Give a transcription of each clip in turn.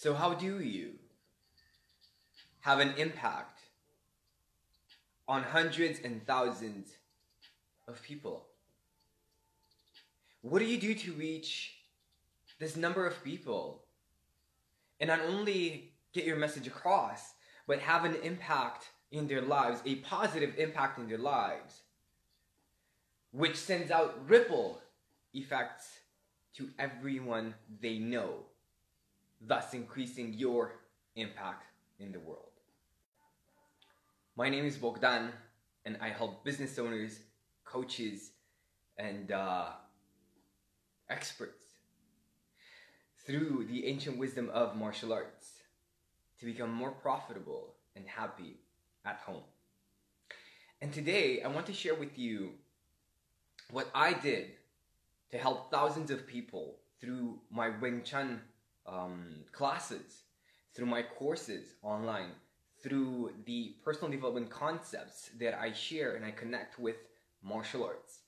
So, how do you have an impact on hundreds and thousands of people? What do you do to reach this number of people and not only get your message across, but have an impact in their lives, a positive impact in their lives, which sends out ripple effects to everyone they know, thus increasing your impact in the world. My name is Bogdan, and I help business owners, coaches, and uh, experts through the ancient wisdom of martial arts to become more profitable and happy at home. And today, I want to share with you what I did to help thousands of people through my Wing Chun um, classes, through my courses online, through the personal development concepts that I share and I connect with martial arts.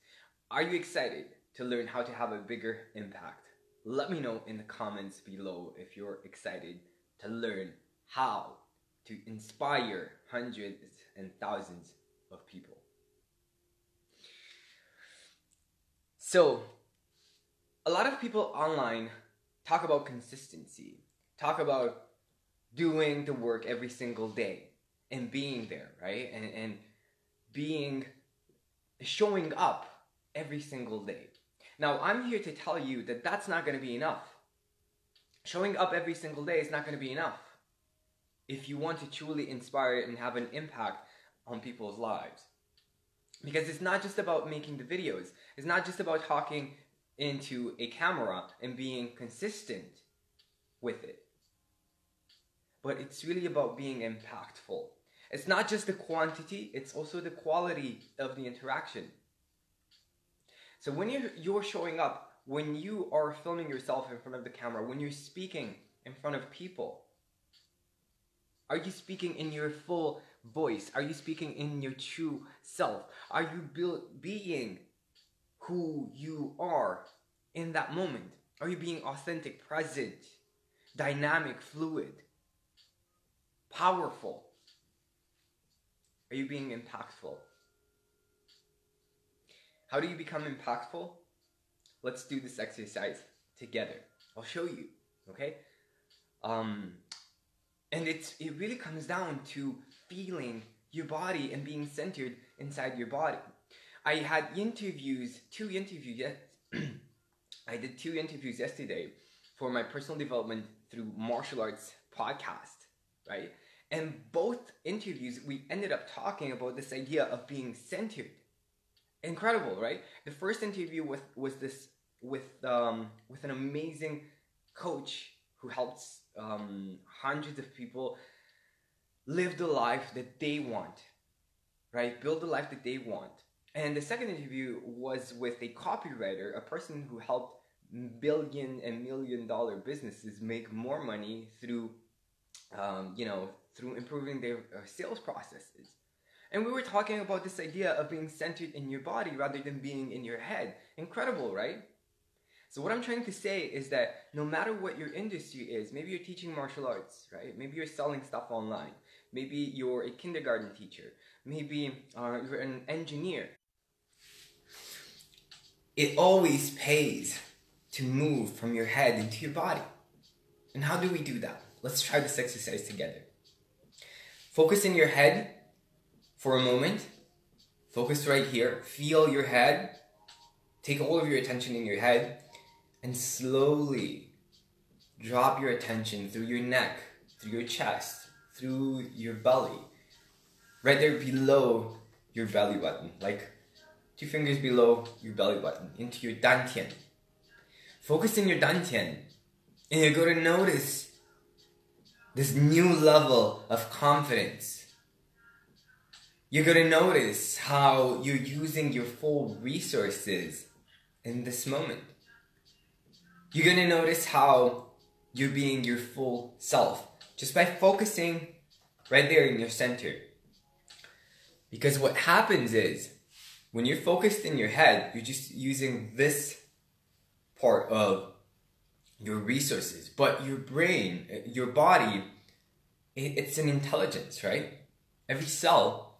Are you excited to learn how to have a bigger impact? Let me know in the comments below if you're excited to learn how to inspire hundreds and thousands of people. So, a lot of people online talk about consistency, talk about doing the work every single day and being there, right? And, and being, showing up every single day. Now, I'm here to tell you that that's not going to be enough. Showing up every single day is not going to be enough if you want to truly inspire and have an impact on people's lives. Because it's not just about making the videos, it's not just about talking into a camera and being consistent with it. But it's really about being impactful. It's not just the quantity, it's also the quality of the interaction. So when you're, you're showing up, when you are filming yourself in front of the camera, when you're speaking in front of people, are you speaking in your full voice? Are you speaking in your true self? Are you being who you are in that moment? Are you being authentic, present, dynamic, fluid, powerful? Are you being impactful? How do you become impactful? Let's do this exercise together. I'll show you, okay? Um, and it's it really comes down to feeling your body and being centered inside your body. I had interviews, two interviews. Yes, I did two interviews yesterday for my personal development through martial arts podcast, right? And both interviews, we ended up talking about this idea of being centered incredible, right? The first interview with was this with um, with an amazing coach who helps um, hundreds of people live the life that they want, right? Build the life that they want. And the second interview was with a copywriter, a person who helped billion and million dollar businesses make more money through, um, you know, through improving their uh, sales processes. And we were talking about this idea of being centered in your body rather than being in your head. Incredible, right? So what I'm trying to say is that no matter what your industry is, maybe you're teaching martial arts, right? Maybe you're selling stuff online. Maybe you're a kindergarten teacher. Maybe uh, you're an engineer. It always pays to move from your head into your body. And how do we do that? Let's try this exercise together. Focus in your head for a moment. Focus right here. Feel your head. Take all of your attention in your head and slowly drop your attention through your neck, through your chest, through your belly, right there below your belly button, like two fingers below your belly button, into your dantian. Focus in your dantian, and you're going to notice this new level of confidence you're gonna notice how you're using your full resources in this moment. You're gonna notice how you're being your full self just by focusing right there in your center. Because what happens is when you're focused in your head, you're just using this part of your resources, but your brain, your body, it's an intelligence, right? Every cell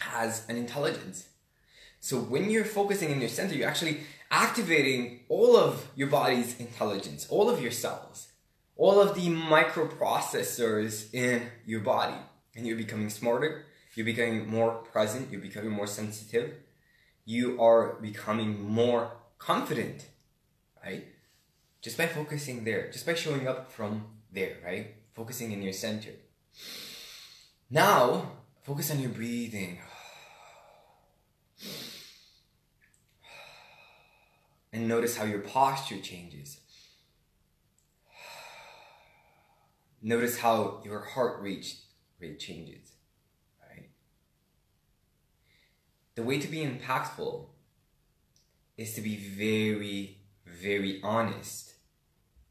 has an intelligence. So when you're focusing in your center, you're actually activating all of your body's intelligence, all of your cells, all of the microprocessors in your body. And you're becoming smarter, you're becoming more present, you're becoming more sensitive, you are becoming more confident, right? Just by focusing there, just by showing up from there, right? Focusing in your center. Now, focus on your breathing. And notice how your posture changes. Notice how your heart rate, rate changes. Right? The way to be impactful is to be very, very honest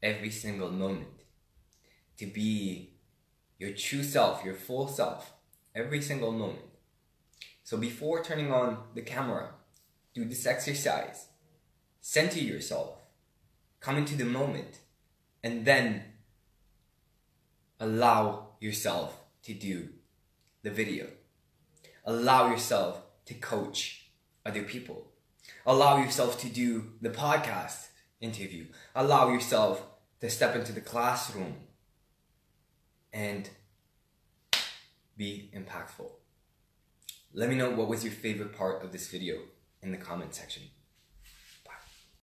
every single moment. To be your true self, your full self, every single moment. So before turning on the camera, do this exercise. Center yourself. Come into the moment. And then allow yourself to do the video. Allow yourself to coach other people. Allow yourself to do the podcast interview. Allow yourself to step into the classroom and be impactful. Let me know what was your favorite part of this video in the comment section.